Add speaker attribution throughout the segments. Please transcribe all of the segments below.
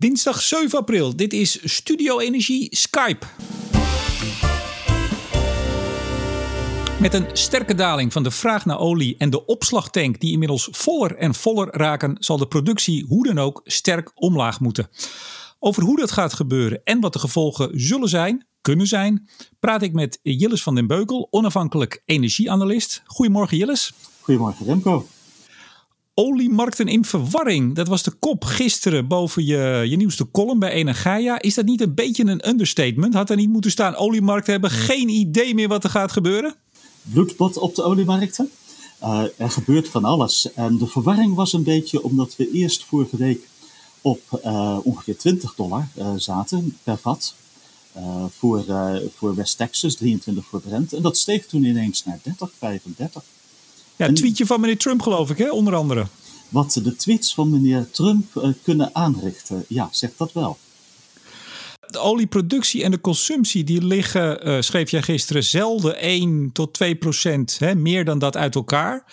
Speaker 1: Dinsdag 7 april. Dit is Studio Energie Skype. Met een sterke daling van de vraag naar olie en de opslagtank die inmiddels voller en voller raken, zal de productie hoe dan ook sterk omlaag moeten. Over hoe dat gaat gebeuren en wat de gevolgen zullen zijn, kunnen zijn, praat ik met Jilles van den Beukel, onafhankelijk energieanalist. Goedemorgen Jilles.
Speaker 2: Goedemorgen Remco.
Speaker 1: Oliemarkten in verwarring. Dat was de kop gisteren boven je, je nieuwste column bij Energia. Is dat niet een beetje een understatement? Had er niet moeten staan: oliemarkten hebben geen idee meer wat er gaat gebeuren?
Speaker 2: Bloedbad op de oliemarkten. Uh, er gebeurt van alles. En de verwarring was een beetje omdat we eerst vorige week op uh, ongeveer 20 dollar uh, zaten per vat. voor, voor West Texas, 23 voor Brent. En dat steeg toen ineens naar 30, 35.
Speaker 1: Ja, een tweetje van meneer Trump geloof ik, hè, onder andere.
Speaker 2: Wat de tweets van meneer Trump uh, kunnen aanrichten, ja, zegt dat wel.
Speaker 1: De olieproductie en de consumptie die liggen, uh, schreef jij gisteren, zelden 1 tot 2 procent, hè, meer dan dat uit elkaar.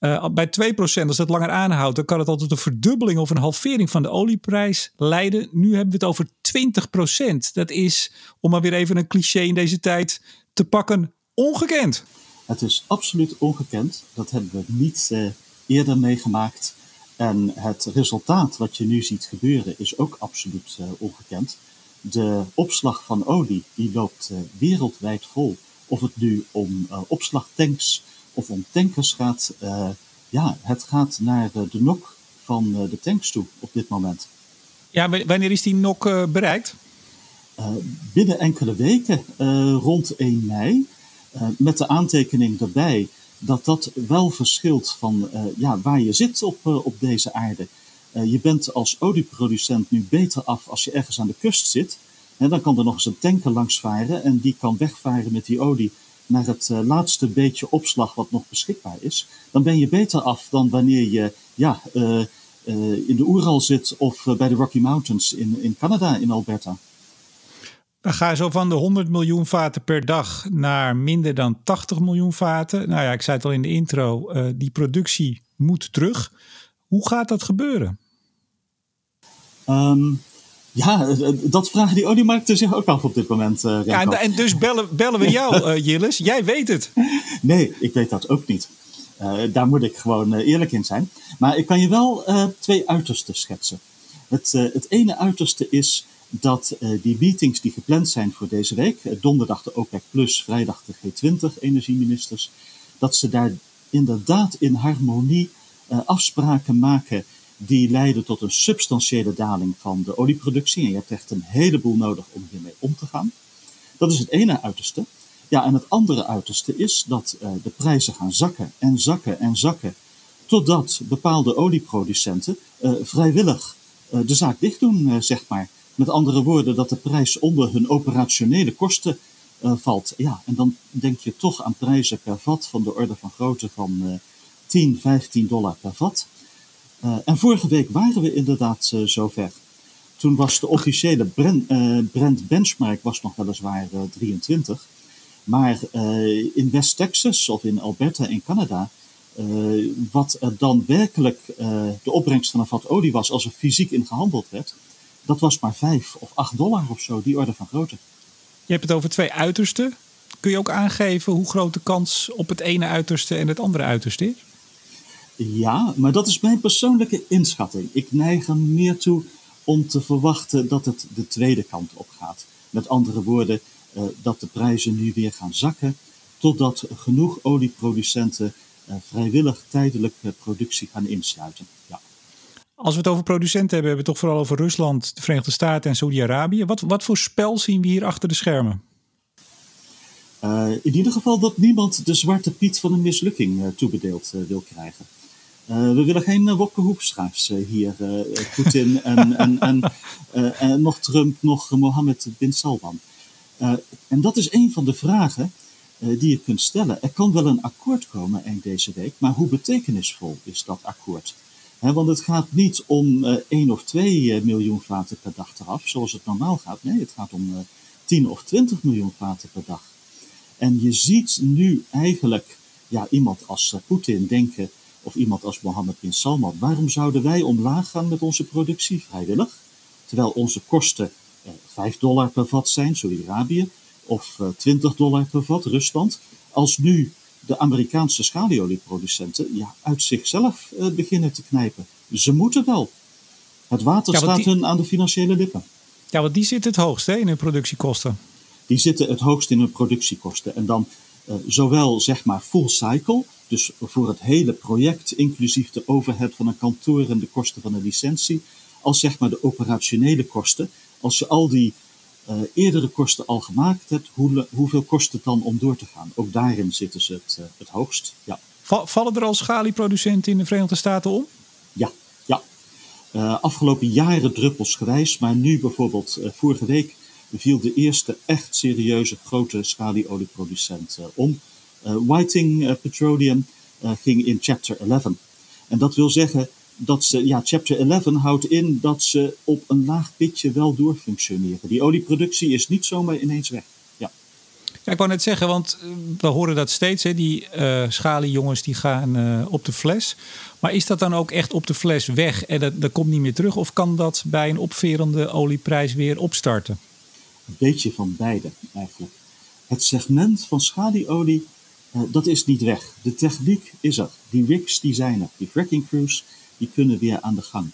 Speaker 1: Uh, bij 2 procent, als dat langer aanhoudt, dan kan het altijd een verdubbeling of een halvering van de olieprijs leiden. Nu hebben we het over 20 procent. Dat is, om maar weer even een cliché in deze tijd te pakken, ongekend.
Speaker 2: Het is absoluut ongekend. Dat hebben we niet uh, eerder meegemaakt. En het resultaat wat je nu ziet gebeuren is ook absoluut uh, ongekend. De opslag van olie die loopt uh, wereldwijd vol. Of het nu om opslagtanks of om tankers gaat. ja, het gaat naar de nok van de tanks toe op dit moment.
Speaker 1: Ja, wanneer is die nok bereikt?
Speaker 2: binnen enkele weken, rond 1 mei. Uh, met de aantekening erbij dat dat wel verschilt van uh, ja, waar je zit op, uh, op deze aarde. je bent als olieproducent nu beter af als je ergens aan de kust zit. En dan kan er nog eens een tanker langs varen en die kan wegvaren met die olie naar het laatste beetje opslag wat nog beschikbaar is. Dan ben je beter af dan wanneer je ja, in de Oeral zit of bij de Rocky Mountains in, in Canada, in Alberta.
Speaker 1: We gaan zo van de 100 miljoen vaten per dag naar minder dan 80 miljoen vaten. Nou ja, ik zei het al in de intro, uh, die productie moet terug. Hoe gaat dat gebeuren?
Speaker 2: Um, ja, dat vragen die oliemarkten zich ook af op dit moment. Uh,
Speaker 1: ja, en, en, dus bellen, bellen we jou, uh, Jilles. Jij weet het.
Speaker 2: Nee, ik weet dat ook niet. daar moet ik gewoon eerlijk in zijn. Maar ik kan je wel twee uitersten schetsen. Het, het ene uiterste is dat uh, die meetings die gepland zijn voor deze week, uh, donderdag de OPEC Plus, vrijdag de G20 energieministers, dat ze daar inderdaad in harmonie uh, afspraken maken die leiden tot een substantiële daling van de olieproductie. En je hebt echt een heleboel nodig om hiermee om te gaan. Dat is het ene uiterste. Ja, en het andere uiterste is dat de prijzen gaan zakken en zakken en zakken, totdat bepaalde olieproducenten vrijwillig de zaak dicht doen, zeg maar. Met andere woorden, dat de prijs onder hun operationele kosten uh, valt. Ja, en dan denk je toch aan prijzen per vat van de orde van grootte van uh, 10, 15 dollar per vat. Uh, en vorige week waren we inderdaad zover. Toen was de officiële Brent benchmark was nog weliswaar 23. Maar in West Texas of in Alberta in Canada, wat er dan werkelijk de opbrengst van een vat olie was als er fysiek in gehandeld werd, dat was maar 5 of 8 dollar of zo, die orde van grootte.
Speaker 1: Je hebt het over twee uitersten. Kun je ook aangeven hoe groot de kans op het ene uiterste en het andere uiterste is?
Speaker 2: Ja, maar dat is mijn persoonlijke inschatting. Ik neig er meer toe om te verwachten dat het de tweede kant op gaat. Met andere woorden, uh, dat de prijzen nu weer gaan zakken, totdat genoeg olieproducenten uh, vrijwillig tijdelijk uh, productie gaan insluiten. Ja.
Speaker 1: Als we het over producenten hebben, hebben we het toch vooral over Rusland, de Verenigde Staten en Saudi-Arabië. Wat, wat voor spel zien we hier achter de schermen?
Speaker 2: Uh, in ieder geval dat niemand de zwarte piet van een mislukking uh, toebedeeld uh, wil krijgen. we willen geen uh, Wokkehoepstra's hier, Poetin en, en, en, en, nog Trump, nog Mohammed bin Salman. en dat is een van de vragen die je kunt stellen. Er kan wel een akkoord komen eind deze week, maar hoe betekenisvol is dat akkoord? Want het gaat niet om uh, 1 of 2 uh, miljoen vaten per dag eraf, zoals het normaal gaat. Nee, het gaat om uh, 10 of 20 miljoen vaten per dag. En je ziet nu eigenlijk ja, iemand als Poetin denken, of iemand als Mohammed bin Salman, waarom zouden wij omlaag gaan met onze productie vrijwillig? terwijl onze kosten 5 dollar per vat zijn, Saudi-Arabië, of 20 dollar per vat, Rusland. Als nu de Amerikaanse schalieolieproducenten ja, uit zichzelf beginnen te knijpen. Ze moeten wel. Het water staat hun aan de financiële lippen.
Speaker 1: Ja, want die zitten het hoogst hè, in hun productiekosten.
Speaker 2: Die zitten het hoogst in hun productiekosten. En dan uh, zowel zeg maar full cycle, dus voor het hele project, inclusief de overhead van een kantoor en de kosten van een licentie, als zeg maar de operationele kosten. Als je al die eerdere kosten al gemaakt hebt, hoe, hoeveel kost het dan om door te gaan? Ook daarin zitten ze het, uh, het hoogst. Ja.
Speaker 1: Vallen er al schalieproducenten in de Verenigde Staten om?
Speaker 2: Ja, ja. Uh, afgelopen jaren druppelsgewijs, maar nu bijvoorbeeld vorige week viel de eerste echt serieuze grote schalieolieproducent om. Whiting Petroleum ging in chapter 11. En dat wil zeggen dat ze, ja, chapter 11 houdt in dat ze op een laag pitje wel doorfunctioneren. Die olieproductie is niet zomaar ineens weg. Ja.
Speaker 1: Ja, ik wou net zeggen, want we horen dat steeds, hè, die uh, schaliejongens die gaan uh, op de fles. Maar is dat dan ook echt op de fles weg en dat, dat komt niet meer terug? Of kan dat bij een opverende olieprijs weer opstarten?
Speaker 2: Een beetje van beide eigenlijk. Het segment van schalieolie, uh, dat is niet weg. De techniek is er. Die rigs die zijn er. Die fracking crews die kunnen weer aan de gang.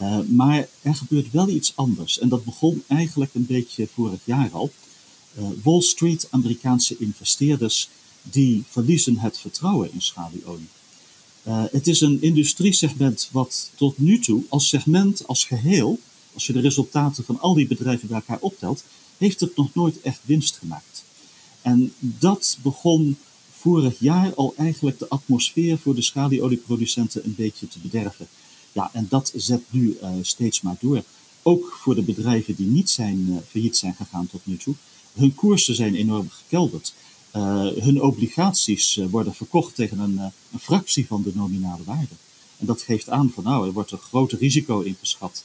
Speaker 2: Uh, maar er gebeurt wel iets anders. En dat begon eigenlijk een beetje vorig jaar al. Uh, Wall Street, Amerikaanse investeerders, die verliezen het vertrouwen in schalieolie. Uh, het is een industriesegment wat tot nu toe als segment, als geheel, als je de resultaten van al die bedrijven bij elkaar optelt, heeft het nog nooit echt winst gemaakt. En dat begon vorig jaar al eigenlijk de atmosfeer voor de schalieolieproducenten een beetje te bederven. Ja, en dat zet nu uh, steeds maar door. Ook voor de bedrijven die niet zijn, uh, failliet zijn gegaan tot nu toe. Hun koersen zijn enorm gekelderd. Uh, hun obligaties worden verkocht tegen een, fractie van de nominale waarde. En dat geeft aan van nou, er wordt een groot risico ingeschat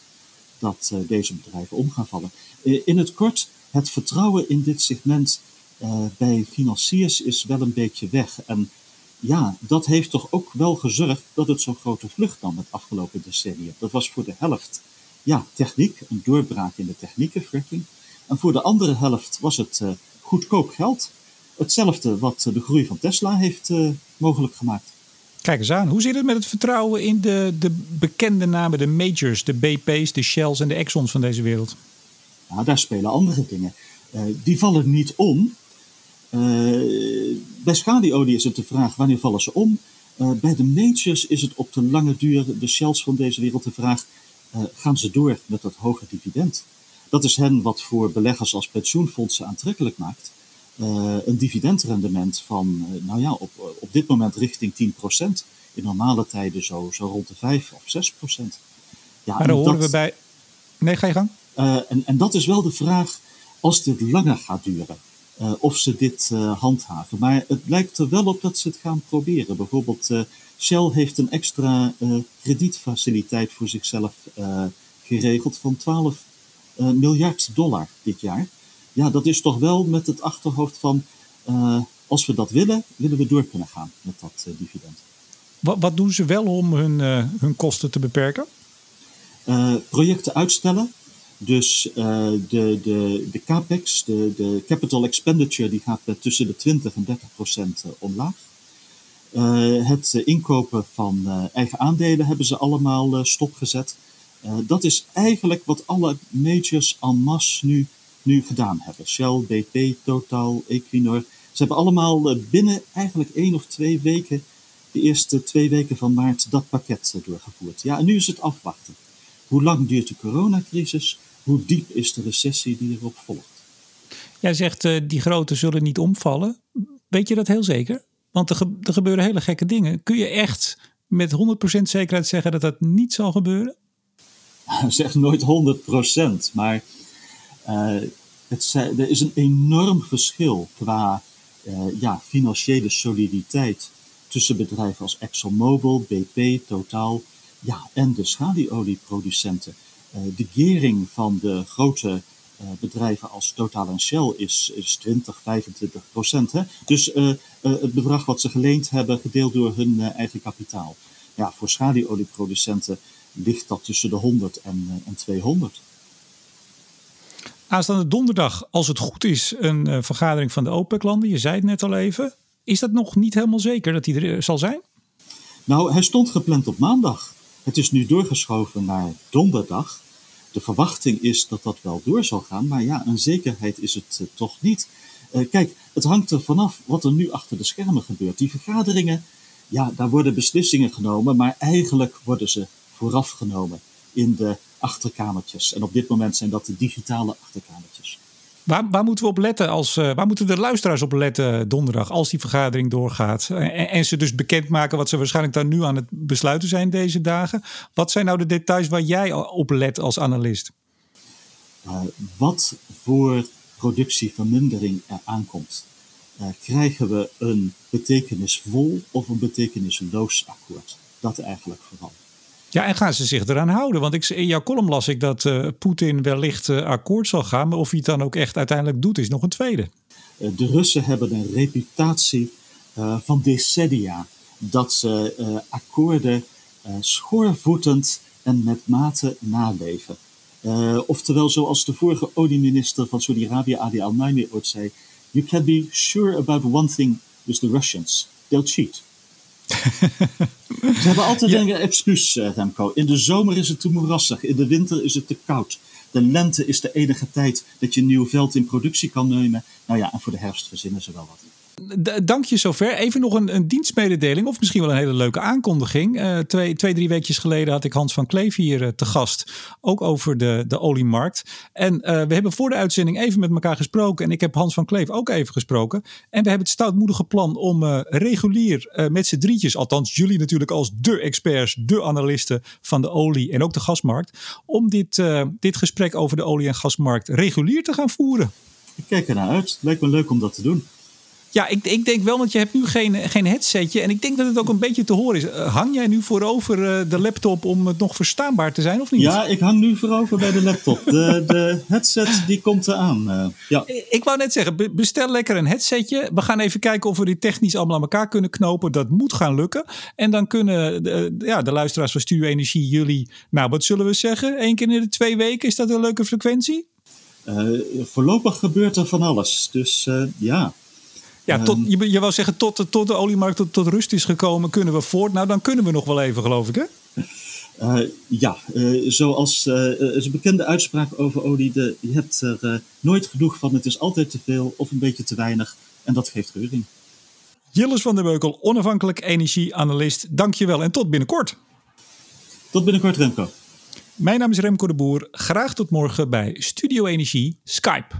Speaker 2: dat deze bedrijven om gaan vallen. in het kort, het vertrouwen in dit segment bij financiers is wel een beetje weg. En ja, dat heeft toch ook wel gezorgd dat het zo'n grote vlucht nam het afgelopen decennia. Dat was voor de helft ja, techniek, een doorbraak in de technieken, fracking. En voor de andere helft was het uh, goedkoop geld. Hetzelfde wat de groei van Tesla heeft uh, mogelijk gemaakt.
Speaker 1: Kijk eens aan, hoe zit het met het vertrouwen in de, de bekende namen, de majors, de BP's, de Shells en de Exxons van deze wereld?
Speaker 2: Nou, daar spelen andere dingen. Die vallen niet om, bij schalieolie is het de vraag wanneer vallen ze om. Uh, bij de majors is het op de lange duur, de shells van deze wereld, de vraag: uh, gaan ze door met dat hoge dividend? Dat is hen wat voor beleggers als pensioenfondsen aantrekkelijk maakt. een dividendrendement van, nou ja, op, op dit moment richting 10%. In normale tijden zo, zo rond de 5 of 6%.
Speaker 1: Ja, maar dan horen dat, we bij. Nee, ga je gang.
Speaker 2: en, en dat is wel de vraag als dit langer gaat duren. Uh, of ze dit uh, handhaven. Maar het lijkt er wel op dat ze het gaan proberen. Bijvoorbeeld uh, Shell heeft een extra kredietfaciliteit voor zichzelf geregeld van 12 miljard dollar dit jaar. Ja, dat is toch wel met het achterhoofd van als we dat willen, willen we door kunnen gaan met dat dividend.
Speaker 1: Wat, wat, doen ze wel om hun, hun kosten te beperken?
Speaker 2: projecten uitstellen, dus uh, de, de, de capex, de, de capital expenditure, die gaat tussen de 20 en 30 procent uh, omlaag. Uh, het inkopen van eigen aandelen hebben ze allemaal stopgezet. dat is eigenlijk wat alle majors en masse nu, nu gedaan hebben. Shell, BP, Total, Equinor. Ze hebben allemaal binnen eigenlijk één of twee weken, de eerste twee weken van maart, dat pakket doorgevoerd. Ja, en nu is het afwachten. Hoe lang duurt de coronacrisis? Hoe diep is de recessie die erop volgt?
Speaker 1: Jij zegt uh, die grote zullen niet omvallen. Weet je dat heel zeker? Want er, er gebeuren hele gekke dingen. Kun je echt met 100% zekerheid zeggen dat dat niet zal gebeuren?
Speaker 2: zeg nooit 100%, maar uh, het, er is een enorm verschil qua uh, ja, financiële soliditeit tussen bedrijven als ExxonMobil, BP, Total ja, en de schalieolieproducenten. Eh, de gering van de grote uh, bedrijven als Total en Shell is, is 20, 25 procent. Hè? Dus uh, het bedrag wat ze geleend hebben, gedeeld door hun eigen kapitaal. Ja, voor schalieolieproducenten ligt dat tussen de 100 en, en 200.
Speaker 1: Aanstaande donderdag, als het goed is, een uh, vergadering van de OPEC-landen. Je zei het net al even. Is dat nog niet helemaal zeker dat die er zal zijn?
Speaker 2: Nou, hij stond gepland op maandag. Het is nu doorgeschoven naar donderdag. De verwachting is dat dat wel door zal gaan, maar ja, een zekerheid is het uh, toch niet. Uh, kijk, het hangt er vanaf wat er nu achter de schermen gebeurt. Die vergaderingen, ja, daar worden beslissingen genomen, maar eigenlijk worden ze vooraf genomen in de achterkamertjes. En op dit moment zijn dat de digitale achterkamertjes.
Speaker 1: Waar, waar moeten we op letten als, uh, waar moeten de luisteraars op letten donderdag als die vergadering doorgaat? En, en, ze dus bekendmaken wat ze waarschijnlijk dan nu aan het besluiten zijn deze dagen. Wat zijn nou de details waar jij op let als analist?
Speaker 2: Uh, wat voor productievermindering er aankomt. Uh, krijgen we een betekenisvol of een betekenisloos akkoord? Dat eigenlijk vooral.
Speaker 1: Ja, en gaan ze zich eraan houden? Want ik, in jouw column las ik dat uh, Poetin wellicht uh, akkoord zal gaan. Maar of hij het dan ook echt uiteindelijk doet, is nog een tweede.
Speaker 2: Uh, de Russen hebben een reputatie van decennia. Dat ze akkoorden schoorvoetend en met mate naleven. oftewel, zoals de vorige olieminister van Saudi-Arabië, Adi al-Naimi, ooit zei: You can be sure about one thing with the Russians: they'll cheat. Ze hebben altijd ja. een excuus, Remco. In de zomer is het te moerassig, in de winter is het te koud. De lente is de enige tijd dat je een nieuw veld in productie kan nemen. Nou ja, en voor de herfst verzinnen ze wel wat.
Speaker 1: Dank je zover. Even nog een, een, dienstmededeling of misschien wel een hele leuke aankondiging. Uh, twee, twee, drie weekjes geleden had ik Hans van Kleef hier uh, te gast. Ook over de, de oliemarkt. En uh, we hebben voor de uitzending even met elkaar gesproken. En ik heb Hans van Kleef ook even gesproken. En we hebben het stoutmoedige plan om regulier met z'n drietjes, althans jullie natuurlijk als de experts, de analisten van de olie en ook de gasmarkt, om dit, dit gesprek over de olie- en gasmarkt regulier te gaan voeren.
Speaker 2: Ik kijk ernaar uit. Lijkt me leuk om dat te doen.
Speaker 1: Ja, ik, ik denk wel, want je hebt nu geen, geen headsetje. En ik denk dat het ook een beetje te horen is. Uh, hang jij nu voorover uh, de laptop om het nog verstaanbaar te zijn of niet?
Speaker 2: Ja, ik hang nu voorover bij de laptop. De, de headset die komt eraan. Uh, ja.
Speaker 1: Ik wou net zeggen, bestel lekker een headsetje. We gaan even kijken of we dit technisch allemaal aan elkaar kunnen knopen. Dat moet gaan lukken. En dan kunnen de, ja, de luisteraars van Studio Energie jullie... Nou, wat zullen we zeggen? Eén keer in de twee weken, is dat een leuke frequentie?
Speaker 2: voorlopig gebeurt er van alles. Dus ja...
Speaker 1: Ja, tot, je, je wou zeggen, tot, tot de oliemarkt tot, tot rust is gekomen, kunnen we voort. Nou, dan kunnen we nog wel even, geloof ik, hè?
Speaker 2: Uh, ja, uh, zoals uh, is een bekende uitspraak over olie. De, je hebt er nooit genoeg van. Het is altijd te veel of een beetje te weinig. En dat geeft reuring.
Speaker 1: Jilles van der Beukel, onafhankelijk energieanalist. Dank je wel en tot binnenkort.
Speaker 2: Tot binnenkort, Remco.
Speaker 1: Mijn naam is Remco de Boer. Graag tot morgen bij Studio Energie Skype.